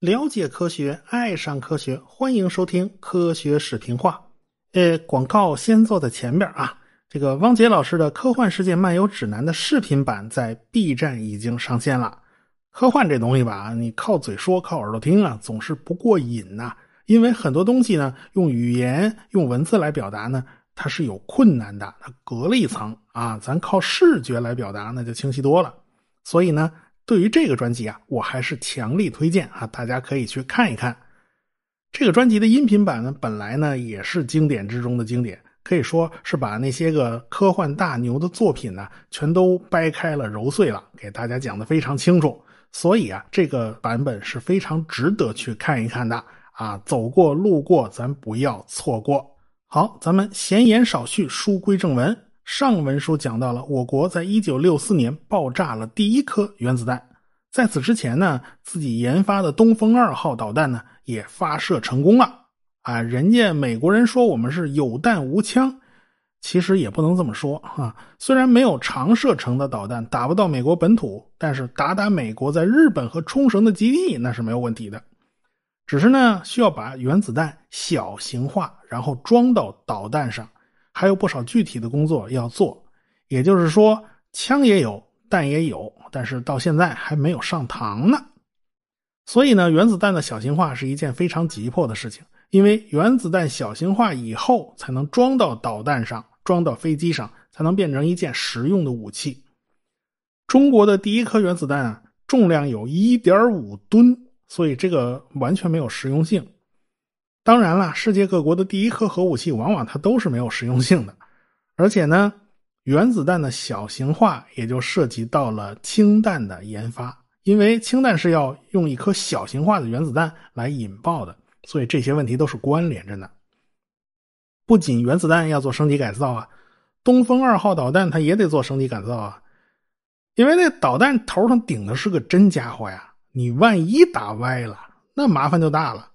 了解科学，爱上科学，欢迎收听科学视频化。呃，广告先做在前边啊。这个汪杰老师的《科幻世界漫游指南》的视频版在 B 站已经上线了。科幻这东西吧，你靠嘴说、靠耳朵听啊，总是不过瘾呐。因为很多东西呢，用语言、用文字来表达呢，它是有困难的，它隔了一层啊。咱靠视觉来表达，那就清晰多了。所以呢。对于这个专辑啊，我还是强力推荐啊，大家可以去看一看。这个专辑的音频版呢，本来呢也是经典之中的经典，可以说是把那些个科幻大牛的作品呢，全都掰开了揉碎了，给大家讲的非常清楚。所以啊，这个版本是非常值得去看一看的啊，走过路过，咱不要错过。好，咱们闲言少叙，书归正文。上文书讲到了，我国在一九六四年爆炸了第一颗原子弹。在此之前呢，自己研发的东风二号导弹呢也发射成功了。啊，人家美国人说我们是有弹无枪，其实也不能这么说啊。虽然没有长射程的导弹打不到美国本土，但是打打美国在日本和冲绳的基地那是没有问题的。只是呢，需要把原子弹小型化，然后装到导弹上。还有不少具体的工作要做，也就是说，枪也有，弹也有，但是到现在还没有上膛呢。所以呢，原子弹的小型化是一件非常急迫的事情，因为原子弹小型化以后，才能装到导弹上，装到飞机上，才能变成一件实用的武器。中国的第一颗原子弹啊，重量有一点五吨，所以这个完全没有实用性。当然了，世界各国的第一颗核武器往往它都是没有实用性的，而且呢，原子弹的小型化也就涉及到了氢弹的研发，因为氢弹是要用一颗小型化的原子弹来引爆的，所以这些问题都是关联着的。不仅原子弹要做升级改造啊，东风二号导弹它也得做升级改造啊，因为那导弹头上顶的是个真家伙呀，你万一打歪了，那麻烦就大了。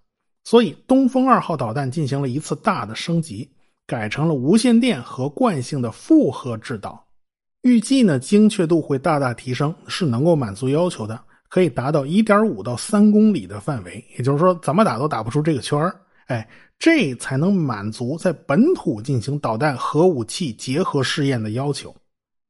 所以，东风二号导弹进行了一次大的升级，改成了无线电和惯性的复合制导。预计呢，精确度会大大提升，是能够满足要求的，可以达到一点五到三公里的范围。也就是说，怎么打都打不出这个圈哎，这才能满足在本土进行导弹核武器结合试验的要求。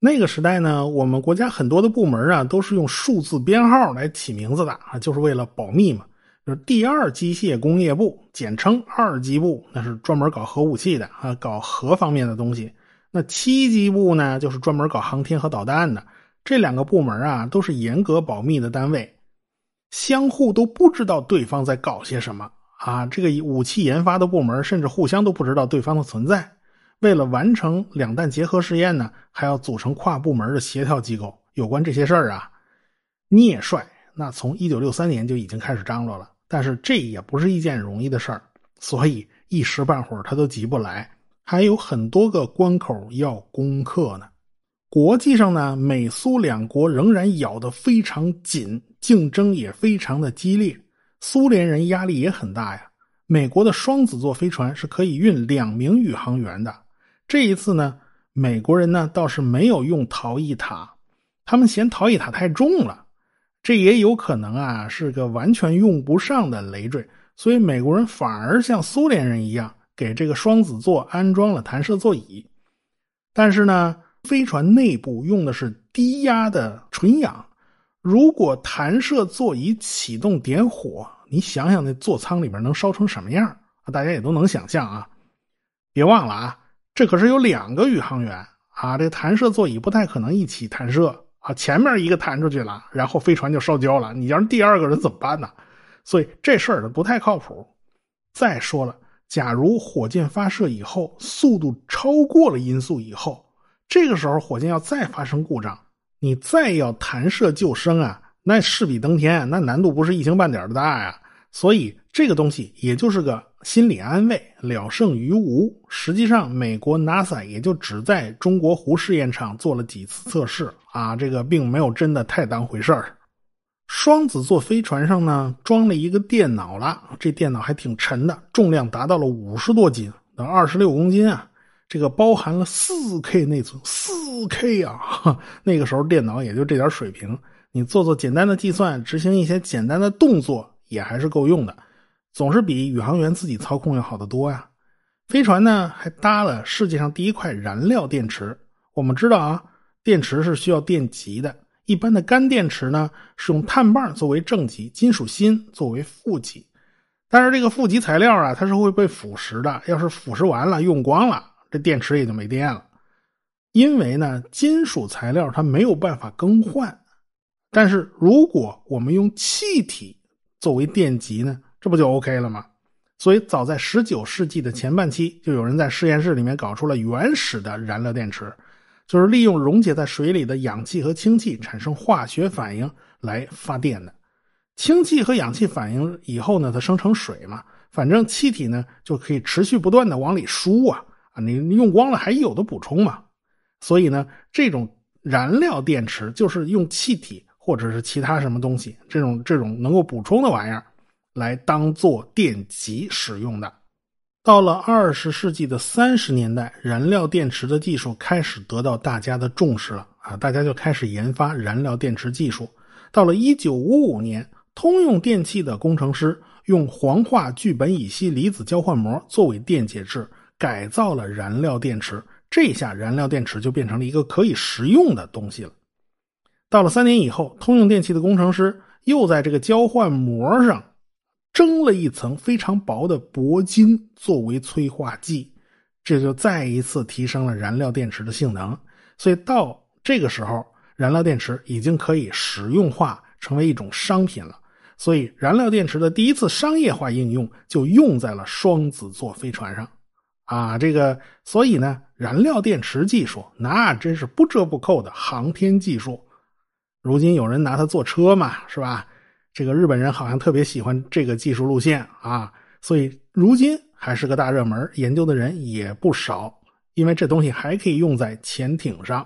那个时代呢，我们国家很多的部门啊，都是用数字编号来起名字的啊，就是为了保密嘛。就是第二机械工业部，简称二机部，那是专门搞核武器的啊，搞核方面的东西。那七机部呢，就是专门搞航天和导弹的。这两个部门啊，都是严格保密的单位，相互都不知道对方在搞些什么啊。这个武器研发的部门甚至互相都不知道对方的存在。为了完成两弹结合试验呢，还要组成跨部门的协调机构。有关这些事儿啊，聂帅那从一九六三年就已经开始张罗了。但是这也不是一件容易的事儿，所以一时半会儿他都急不来，还有很多个关口要攻克呢。国际上呢，美苏两国仍然咬得非常紧，竞争也非常的激烈，苏联人压力也很大呀。美国的双子座飞船是可以运两名宇航员的，这一次呢，美国人呢倒是没有用逃逸塔，他们嫌逃逸塔太重了。这也有可能啊，是个完全用不上的累赘，所以美国人反而像苏联人一样，给这个双子座安装了弹射座椅。但是呢，飞船内部用的是低压的纯氧，如果弹射座椅启动点火，你想想那座舱里面能烧成什么样？大家也都能想象啊。别忘了啊，这可是有两个宇航员啊，这弹射座椅不太可能一起弹射。啊，前面一个弹出去了，然后飞船就烧焦了。你要是第二个人怎么办呢？所以这事儿呢不太靠谱。再说了，假如火箭发射以后速度超过了音速以后，这个时候火箭要再发生故障，你再要弹射救生啊，那势比登天，那难度不是一星半点的大呀。所以这个东西也就是个。心理安慰了胜于无。实际上，美国 NASA 也就只在中国湖试验场做了几次测试啊，这个并没有真的太当回事儿。双子座飞船上呢，装了一个电脑了，这电脑还挺沉的，重量达到了五十多斤，等二十六公斤啊。这个包含了四 K 内存，四 K 啊！那个时候电脑也就这点水平，你做做简单的计算，执行一些简单的动作也还是够用的，总是比宇航员自己操控要好得多呀。飞船呢还搭了世界上第一块燃料电池。我们知道啊，电池是需要电极的。一般的干电池呢是用碳棒作为正极，金属锌作为负极。但是这个负极材料啊，它是会被腐蚀的。要是腐蚀完了、用光了，这电池也就没电了。因为呢，金属材料它没有办法更换。但是如果我们用气体作为电极呢，这不就 OK 了吗？所以，早在十九世纪的前半期，就有人在实验室里面搞出了原始的燃料电池，就是利用溶解在水里的氧气和氢气产生化学反应来发电的。氢气和氧气反应以后呢，它生成水嘛，反正气体呢就可以持续不断的往里输啊啊，你用光了还有的补充嘛。所以呢，这种燃料电池就是用气体或者是其他什么东西，这种这种能够补充的玩意儿。来当做电极使用的。到了二十世纪的三十年代，燃料电池的技术开始得到大家的重视了啊！大家就开始研发燃料电池技术。到了一九五五年，通用电气的工程师用黄化聚苯乙烯离子交换膜作为电解质，改造了燃料电池。这下燃料电池就变成了一个可以食用的东西了。到了三年以后，通用电气的工程师又在这个交换膜上。蒸了一层非常薄的铂金作为催化剂，这就再一次提升了燃料电池的性能。所以到这个时候，燃料电池已经可以实用化，成为一种商品了。所以，燃料电池的第一次商业化应用就用在了双子座飞船上。啊，这个，所以呢，燃料电池技术那真是不折不扣的航天技术。如今有人拿它做车嘛，是吧？这个日本人好像特别喜欢这个技术路线啊，所以如今还是个大热门，研究的人也不少。因为这东西还可以用在潜艇上。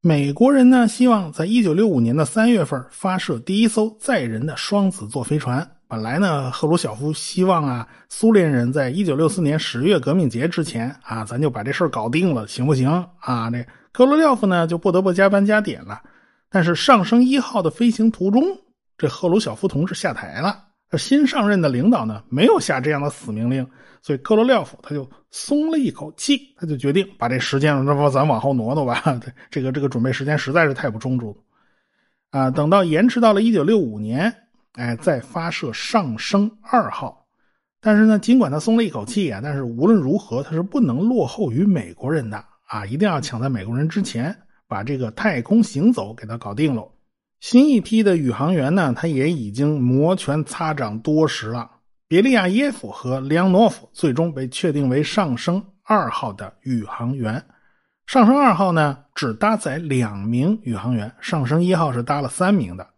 美国人呢，希望在一九六五年的三月份发射第一艘载人的双子座飞船。本来呢，赫鲁晓夫希望啊，苏联人在一九六四年十月革命节之前啊，咱就把这事儿搞定了，行不行啊？这科罗廖夫呢，就不得不加班加点了。但是上升一号的飞行途中。这赫鲁晓夫同志下台了，新上任的领导呢没有下这样的死命令，所以克罗廖夫他就松了一口气，他就决定把这时间，那不咱往后挪挪吧？这个这个准备时间实在是太不充足啊！等到延迟到了一九六五年，哎，再发射上升二号。但是呢，尽管他松了一口气啊，但是无论如何他是不能落后于美国人的啊，一定要抢在美国人之前把这个太空行走给他搞定喽。新一批的宇航员呢，他也已经摩拳擦掌多时了。别利亚耶夫和梁诺夫最终被确定为上升二号的宇航员。上升二号呢，只搭载两名宇航员，上升一号是搭了三名的。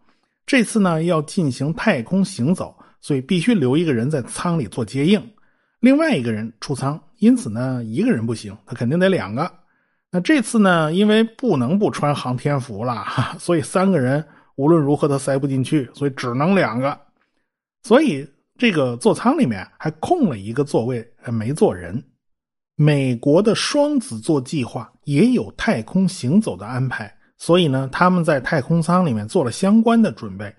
这次呢，要进行太空行走，所以必须留一个人在舱里做接应，另外一个人出舱。因此呢，一个人不行，他肯定得两个。那这次呢？因为不能不穿航天服了，所以三个人无论如何都塞不进去，所以只能两个。所以这个座舱里面还空了一个座位，没坐人。美国的双子座计划也有太空行走的安排，所以呢，他们在太空舱里面做了相关的准备。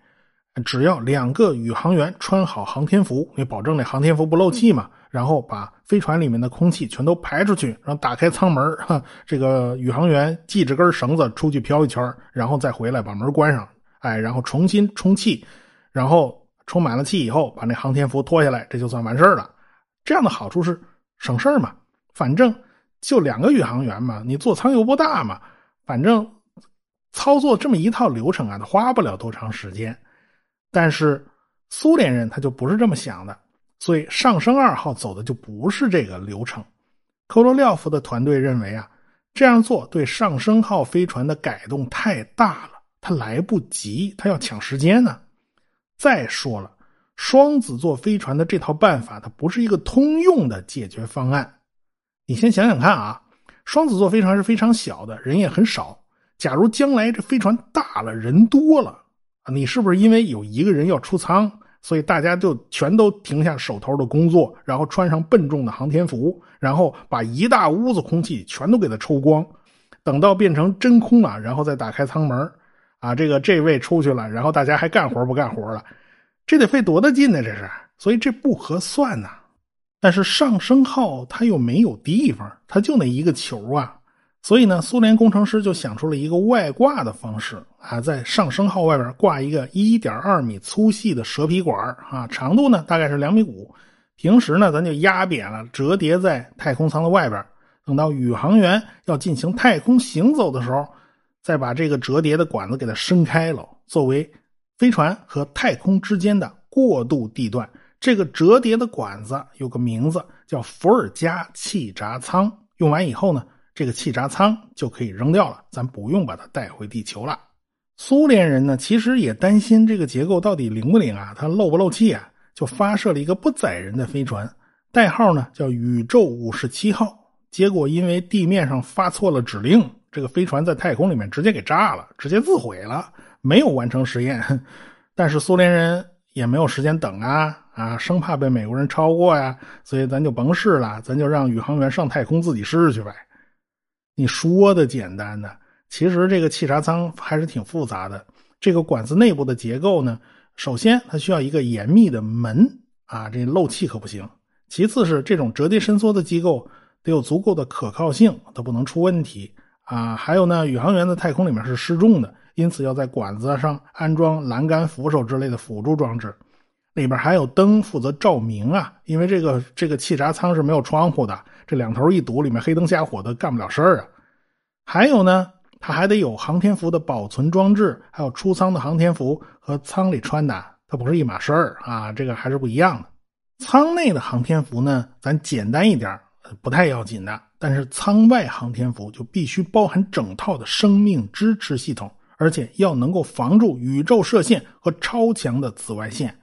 只要两个宇航员穿好航天服，你保证那航天服不漏气嘛。然后把飞船里面的空气全都排出去，然后打开舱门 哈，这个宇航员系着根绳子出去飘一圈然后再回来把门关上，哎，然后重新充气，然后充满了气以后，把那航天服脱下来，这就算完事了。这样的好处是省事嘛，反正就两个宇航员嘛，你座舱又不大嘛，反正操作这么一套流程啊，花不了多长时间。但是苏联人他就不是这么想的。所以上升二号走的就不是这个流程，科罗廖夫的团队认为啊，这样做对上升号飞船的改动太大了，他来不及，他要抢时间呢。再说了，双子座飞船的这套办法，它不是一个通用的解决方案。你先想想看啊，双子座飞船是非常小的，人也很少。假如将来这飞船大了，人多了，你是不是因为有一个人要出舱？所以大家就全都停下手头的工作，然后穿上笨重的航天服，然后把一大屋子空气全都给它抽光，等到变成真空了，然后再打开舱门啊，这个这位出去了，然后大家还干活不干活了，这得费多大劲呢？这是，所以这不合算呐。但是上升号它又没有地方，它就那一个球啊。所以呢，苏联工程师就想出了一个外挂的方式啊，在上升号外边挂一个1.2米粗细的蛇皮管啊，长度呢大概是两米五。平时呢，咱就压扁了，折叠在太空舱的外边。等到宇航员要进行太空行走的时候，再把这个折叠的管子给它伸开了，作为飞船和太空之间的过渡地段。这个折叠的管子有个名字叫伏尔加气闸舱。用完以后呢。这个气闸舱就可以扔掉了，咱不用把它带回地球了。苏联人呢，其实也担心这个结构到底灵不灵啊，它漏不漏气啊，就发射了一个不载人的飞船，代号呢叫宇宙五十七号。结果因为地面上发错了指令，这个飞船在太空里面直接给炸了，直接自毁了，没有完成实验。但是苏联人也没有时间等啊啊，生怕被美国人超过呀，所以咱就甭试了，咱就让宇航员上太空自己试去呗。你说的简单的，其实这个气闸舱还是挺复杂的。这个管子内部的结构呢，首先它需要一个严密的门啊，这漏气可不行。其次是这种折叠伸缩的机构得有足够的可靠性，它不能出问题啊。还有呢，宇航员在太空里面是失重的，因此要在管子上安装栏杆、扶手之类的辅助装置。里边还有灯负责照明啊，因为这个这个气闸舱是没有窗户的。这两头一堵，里面黑灯瞎火的，干不了事儿啊。还有呢，它还得有航天服的保存装置，还有出舱的航天服和舱里穿的，它不是一码事儿啊。这个还是不一样的。舱内的航天服呢，咱简单一点，不太要紧的。但是舱外航天服就必须包含整套的生命支持系统，而且要能够防住宇宙射线和超强的紫外线，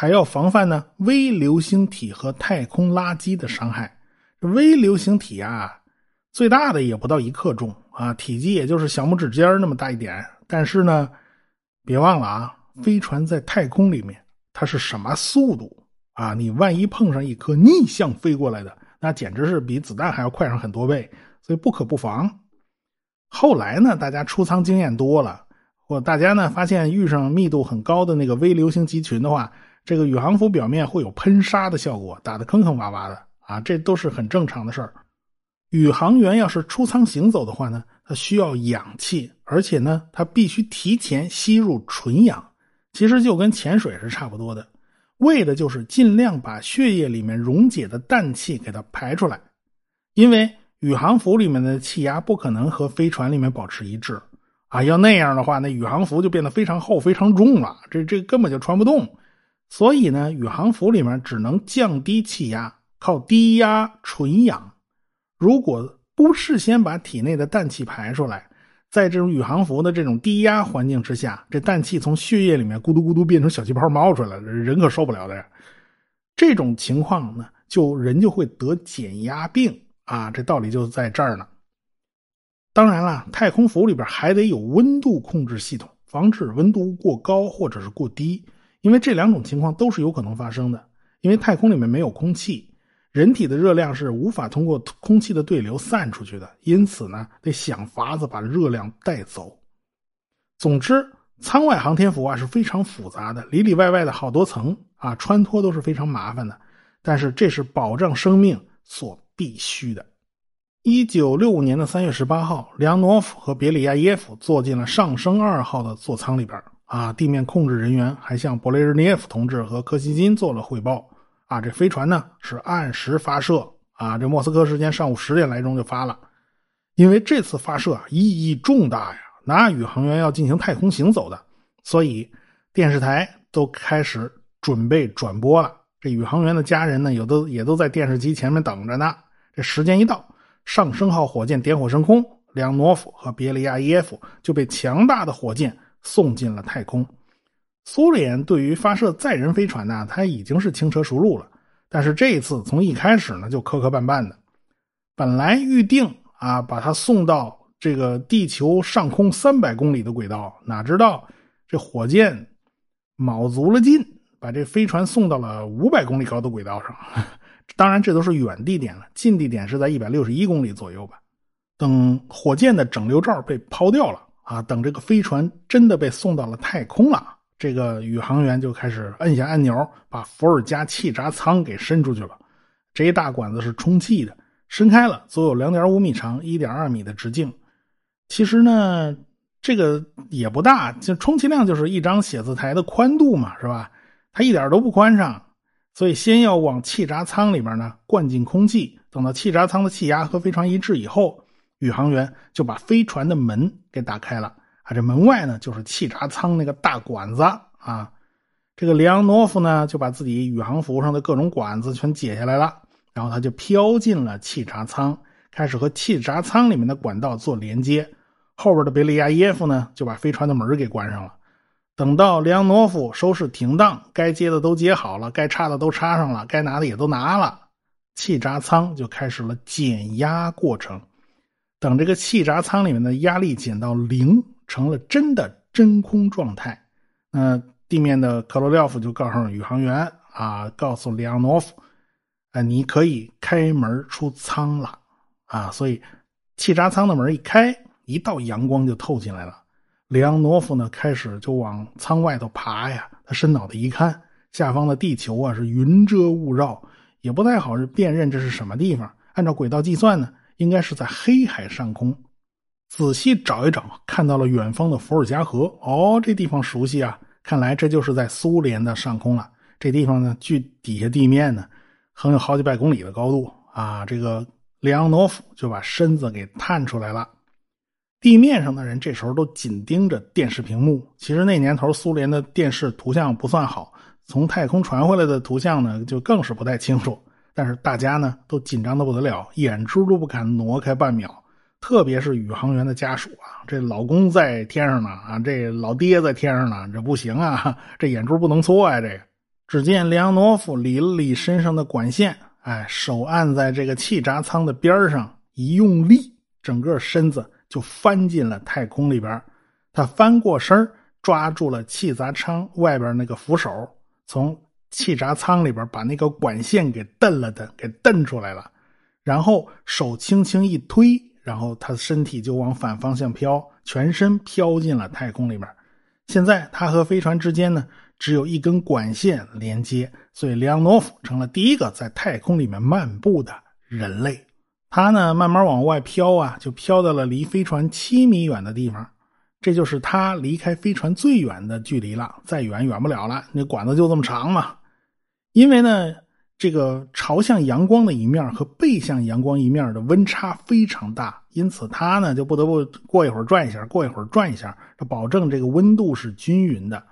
还要防范呢微流星体和太空垃圾的伤害。微流星体啊，最大的也不到一克重啊，体积也就是小拇指尖那么大一点。但是呢，别忘了啊，飞船在太空里面，它是什么速度啊？你万一碰上一颗逆向飞过来的，那简直是比子弹还要快上很多倍，所以不可不防。后来呢，大家出舱经验多了，或大家呢发现遇上密度很高的那个微流星集群的话，这个宇航服表面会有喷砂的效果，打得坑坑洼洼的。啊，这都是很正常的事儿。宇航员要是出舱行走的话呢，他需要氧气，而且呢，他必须提前吸入纯氧，其实就跟潜水是差不多的，为的就是尽量把血液里面溶解的氮气给它排出来。因为宇航服里面的气压不可能和飞船里面保持一致啊，要那样的话，那宇航服就变得非常厚、非常重了，这这根本就穿不动。所以呢，宇航服里面只能降低气压。靠低压纯氧，如果不事先把体内的氮气排出来，在这种宇航服的这种低压环境之下，这氮气从血液里面咕嘟咕嘟变成小气泡冒出来了，人可受不了的呀。这种情况呢，就人就会得减压病啊，这道理就在这儿呢。当然了，太空服里边还得有温度控制系统，防止温度过高或者是过低，因为这两种情况都是有可能发生的，因为太空里面没有空气。人体的热量是无法通过空气的对流散出去的，因此呢，得想法子把热量带走。总之，舱外航天服啊是非常复杂的，里里外外的好多层啊，穿脱都是非常麻烦的。但是这是保障生命所必须的。一九六五年的三月十八号，梁诺夫和别里亚耶夫坐进了上升二号的座舱里边啊，地面控制人员还向勃列日涅夫同志和柯西金做了汇报。啊，这飞船呢是按时发射啊，这莫斯科时间上午十点来钟就发了，因为这次发射意义重大呀，那宇航员要进行太空行走的，所以电视台都开始准备转播了。这宇航员的家人呢，有的也都在电视机前面等着呢。这时间一到，上升号火箭点火升空，梁诺夫和别利亚耶夫就被强大的火箭送进了太空。苏联对于发射载人飞船呢，它已经是轻车熟路了。但是这一次从一开始呢就磕磕绊绊的，本来预定啊把它送到这个地球上空三百公里的轨道，哪知道这火箭卯足了劲，把这飞船送到了五百公里高的轨道上。当然，这都是远地点了，近地点是在一百六十一公里左右吧。等火箭的整流罩被抛掉了啊，等这个飞船真的被送到了太空了，这个宇航员就开始摁下按钮，把伏尔加气闸舱给伸出去了。这一大管子是充气的，伸开了，足有两点五米长，一点二米的直径。其实呢，这个也不大，就充其量就是一张写字台的宽度嘛，是吧？它一点都不宽敞。所以，先要往气闸舱里边呢灌进空气，等到气闸舱的气压和飞船一致以后，宇航员就把飞船的门给打开了啊。这门外呢就是气闸舱那个大管子啊。这个里昂诺夫呢就把自己宇航服上的各种管子全解下来了，然后他就飘进了气闸舱，开始和气闸舱里面的管道做连接。后边的贝利亚耶夫呢就把飞船的门给关上了。等到里昂诺夫收拾停当，该接的都接好了，该插的都插上了，该拿的也都拿了，气闸舱就开始了减压过程。等这个气闸舱里面的压力减到零，成了真的真空状态，那地面的克罗廖夫就告诉宇航员啊，告诉里昂诺夫，啊，你可以开门出舱了啊。所以气闸舱的门一开，一道阳光就透进来了。里昂诺夫呢，开始就往舱外头爬呀。他伸脑袋一看，下方的地球啊是云遮雾绕，也不太好辨认这是什么地方。按照轨道计算呢，应该是在黑海上空。仔细找一找，看到了远方的伏尔加河。哦，这地方熟悉啊！看来这就是在苏联的上空了。这地方呢，距底下地面呢，横有好几百公里的高度啊。这个里昂诺夫就把身子给探出来了。地面上的人这时候都紧盯着电视屏幕。其实那年头苏联的电视图像不算好，从太空传回来的图像呢就更是不太清楚。但是大家呢都紧张的不得了，眼珠都不敢挪开半秒。特别是宇航员的家属啊，这老公在天上呢啊，这老爹在天上呢，这不行啊，这眼珠不能错呀。这个，只见里昂诺夫理了理身上的管线，哎，手按在这个气闸舱的边上，一用力，整个身子。就翻进了太空里边，他翻过身抓住了气闸舱外边那个扶手，从气闸舱里边把那个管线给蹬了蹬，给蹬出来了，然后手轻轻一推，然后他的身体就往反方向飘，全身飘进了太空里边。现在他和飞船之间呢，只有一根管线连接，所以里昂诺夫成了第一个在太空里面漫步的人类。他呢，慢慢往外飘啊，就飘到了离飞船七米远的地方，这就是他离开飞船最远的距离了。再远远不了了，那管子就这么长嘛。因为呢，这个朝向阳光的一面和背向阳光一面的温差非常大，因此他呢就不得不过一会儿转一下，过一会儿转一下，这保证这个温度是均匀的。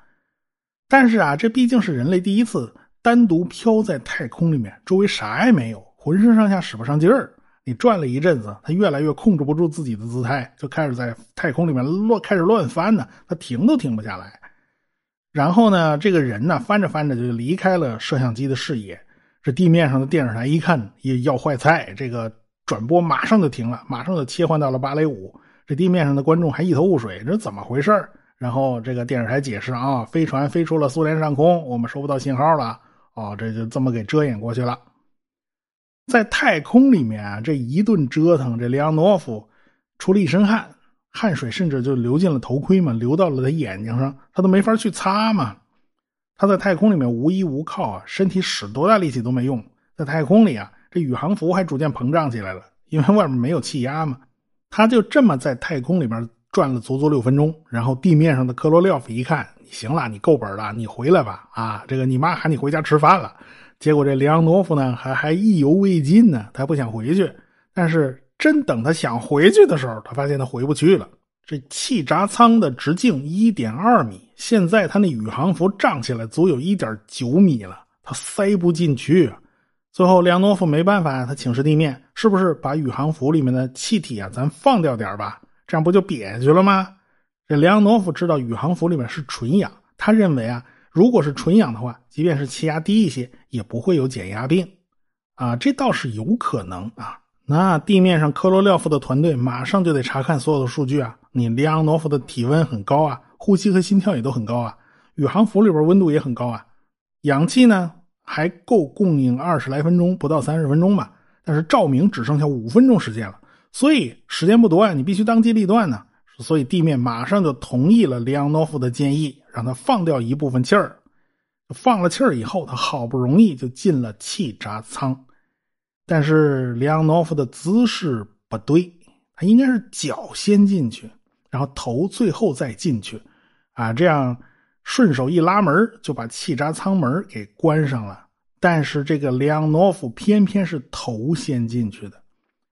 但是啊，这毕竟是人类第一次单独飘在太空里面，周围啥也没有，浑身上下使不上劲儿。你转了一阵子，他越来越控制不住自己的姿态，就开始在太空里面乱开始乱翻呢，他停都停不下来。然后呢，这个人呢翻着翻着就离开了摄像机的视野。这地面上的电视台一看也要坏菜，这个转播马上就停了，马上就切换到了芭蕾舞。这地面上的观众还一头雾水，这怎么回事然后这个电视台解释啊，飞船飞出了苏联上空，我们收不到信号了。哦，这就这么给遮掩过去了。在太空里面啊，这一顿折腾，这里昂诺夫出了一身汗，汗水甚至就流进了头盔嘛，流到了他眼睛上，他都没法去擦嘛。他在太空里面无依无靠啊，身体使多大力气都没用。在太空里啊，这宇航服还逐渐膨胀起来了，因为外面没有气压嘛。他就这么在太空里面转了足足六分钟，然后地面上的科罗廖夫一看，行了，你够本了，你回来吧，啊，这个你妈喊你回家吃饭了。结果这里昂诺夫呢，还还意犹未尽呢，他不想回去。但是真等他想回去的时候，他发现他回不去了。这气闸舱的直径一点二米，现在他那宇航服胀起来足有一点九米了，他塞不进去。最后，里昂诺夫没办法，他请示地面，是不是把宇航服里面的气体啊，咱放掉点吧？这样不就瘪下去了吗？这里昂诺夫知道宇航服里面是纯氧，他认为啊。如果是纯氧的话，即便是气压低一些，也不会有减压病，啊，这倒是有可能啊。那地面上科罗廖夫的团队马上就得查看所有的数据啊。你里昂诺夫的体温很高啊，呼吸和心跳也都很高啊，宇航服里边温度也很高啊。氧气呢还够供应二十来分钟，不到三十分钟吧。但是照明只剩下五分钟时间了，所以时间不多啊，你必须当机立断呢。所以地面马上就同意了里昂诺夫的建议，让他放掉一部分气儿。放了气儿以后，他好不容易就进了气闸舱，但是里昂诺夫的姿势不对，他应该是脚先进去，然后头最后再进去，啊，这样顺手一拉门就把气闸舱门给关上了。但是这个里昂诺夫偏偏是头先进去的，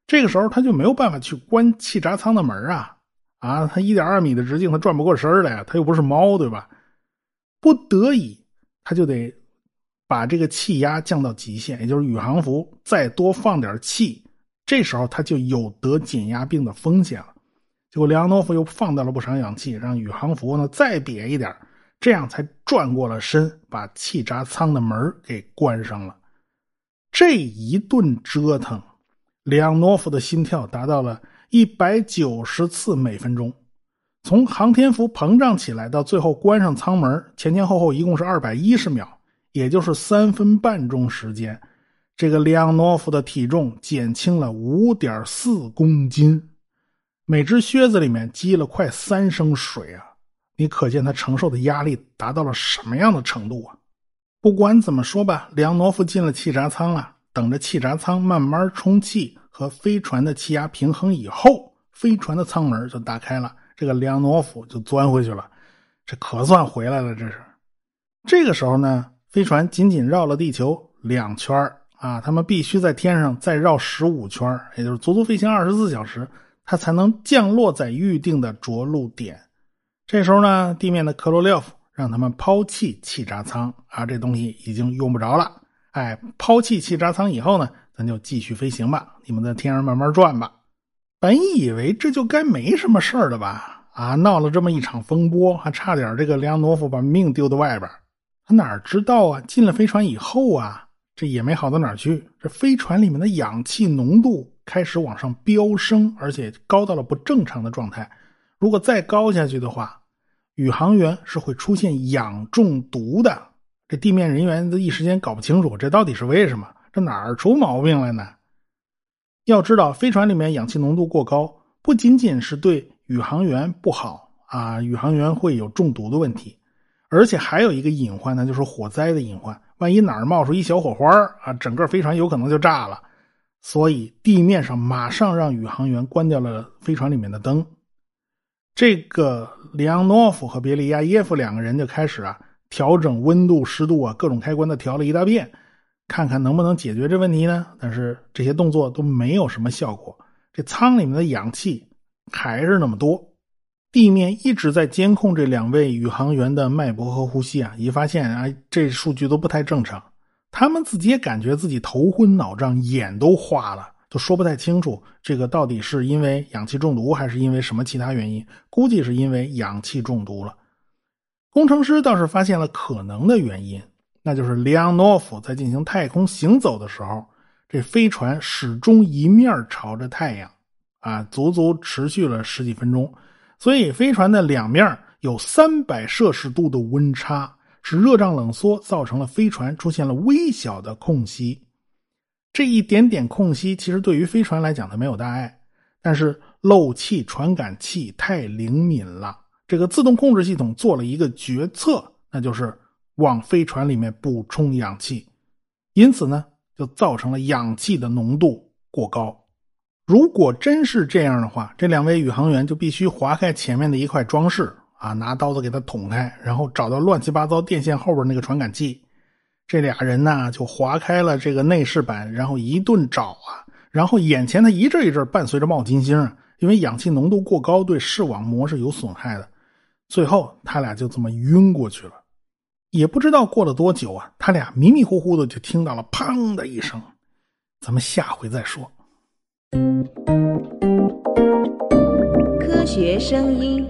这个时候他就没有办法去关气闸舱的门啊啊！它一点二米的直径，它转不过身来呀，他又不是猫，对吧？不得已，他就得把这个气压降到极限，也就是宇航服再多放点气，这时候他就有得减压病的风险了。结果里昂诺夫又放掉了不少氧气，让宇航服呢再瘪一点。这样才转过了身，把气闸舱的门给关上了。这一顿折腾，里昂诺夫的心跳达到了一百九十次每分钟。从航天服膨胀起来到最后关上舱门，前前后后一共是二百一十秒，也就是三分半钟时间。这个里昂诺夫的体重减轻了五点四公斤，每只靴子里面积了快三升水啊！你可见他承受的压力达到了什么样的程度啊！不管怎么说吧，里昂诺夫进了气闸舱了，等着气闸舱慢慢充气和飞船的气压平衡以后，飞船的舱门就打开了，这个里昂诺夫就钻回去了，这可算回来了。这是这个时候呢，飞船仅仅绕了地球两圈啊，他们必须在天上再绕十五圈，也就是足足飞行二十四小时，它才能降落在预定的着陆点。这时候呢，地面的科罗廖夫让他们抛弃气闸舱啊，这东西已经用不着了。哎，抛弃气闸舱以后呢，咱就继续飞行吧，你们在天上慢慢转吧。本以为这就该没什么事儿了吧？啊，闹了这么一场风波，还差点这个梁诺夫把命丢到外边。他哪知道啊，进了飞船以后啊，这也没好到哪去。这飞船里面的氧气浓度开始往上飙升，而且高到了不正常的状态。如果再高下去的话，宇航员是会出现氧中毒的。这地面人员都一时间搞不清楚，这到底是为什么？这哪儿出毛病了呢？要知道，飞船里面氧气浓度过高，不仅仅是对宇航员不好啊，宇航员会有中毒的问题，而且还有一个隐患呢，就是火灾的隐患。万一哪儿冒出一小火花啊，整个飞船有可能就炸了。所以地面上马上让宇航员关掉了飞船里面的灯。这个里昂诺夫和别利亚耶夫两个人就开始啊调整温度、湿度啊各种开关的调了一大遍，看看能不能解决这问题呢？但是这些动作都没有什么效果，这舱里面的氧气还是那么多。地面一直在监控这两位宇航员的脉搏和呼吸啊，一发现啊这数据都不太正常，他们自己也感觉自己头昏脑胀，眼都花了。都说不太清楚，这个到底是因为氧气中毒，还是因为什么其他原因？估计是因为氧气中毒了。工程师倒是发现了可能的原因，那就是里昂诺夫在进行太空行走的时候，这飞船始终一面朝着太阳，啊，足足持续了十几分钟，所以飞船的两面有三百摄氏度的温差，使热胀冷缩造成了飞船出现了微小的空隙。这一点点空隙，其实对于飞船来讲它没有大碍，但是漏气传感器太灵敏了，这个自动控制系统做了一个决策，那就是往飞船里面补充氧气，因此呢，就造成了氧气的浓度过高。如果真是这样的话，这两位宇航员就必须划开前面的一块装饰啊，拿刀子给它捅开，然后找到乱七八糟电线后边那个传感器。这俩人呢，就划开了这个内饰板，然后一顿找啊，然后眼前他一阵一阵伴随着冒金星，因为氧气浓度过高，对视网膜是有损害的。最后他俩就这么晕过去了，也不知道过了多久啊，他俩迷迷糊糊的就听到了“砰”的一声。咱们下回再说。科学声音。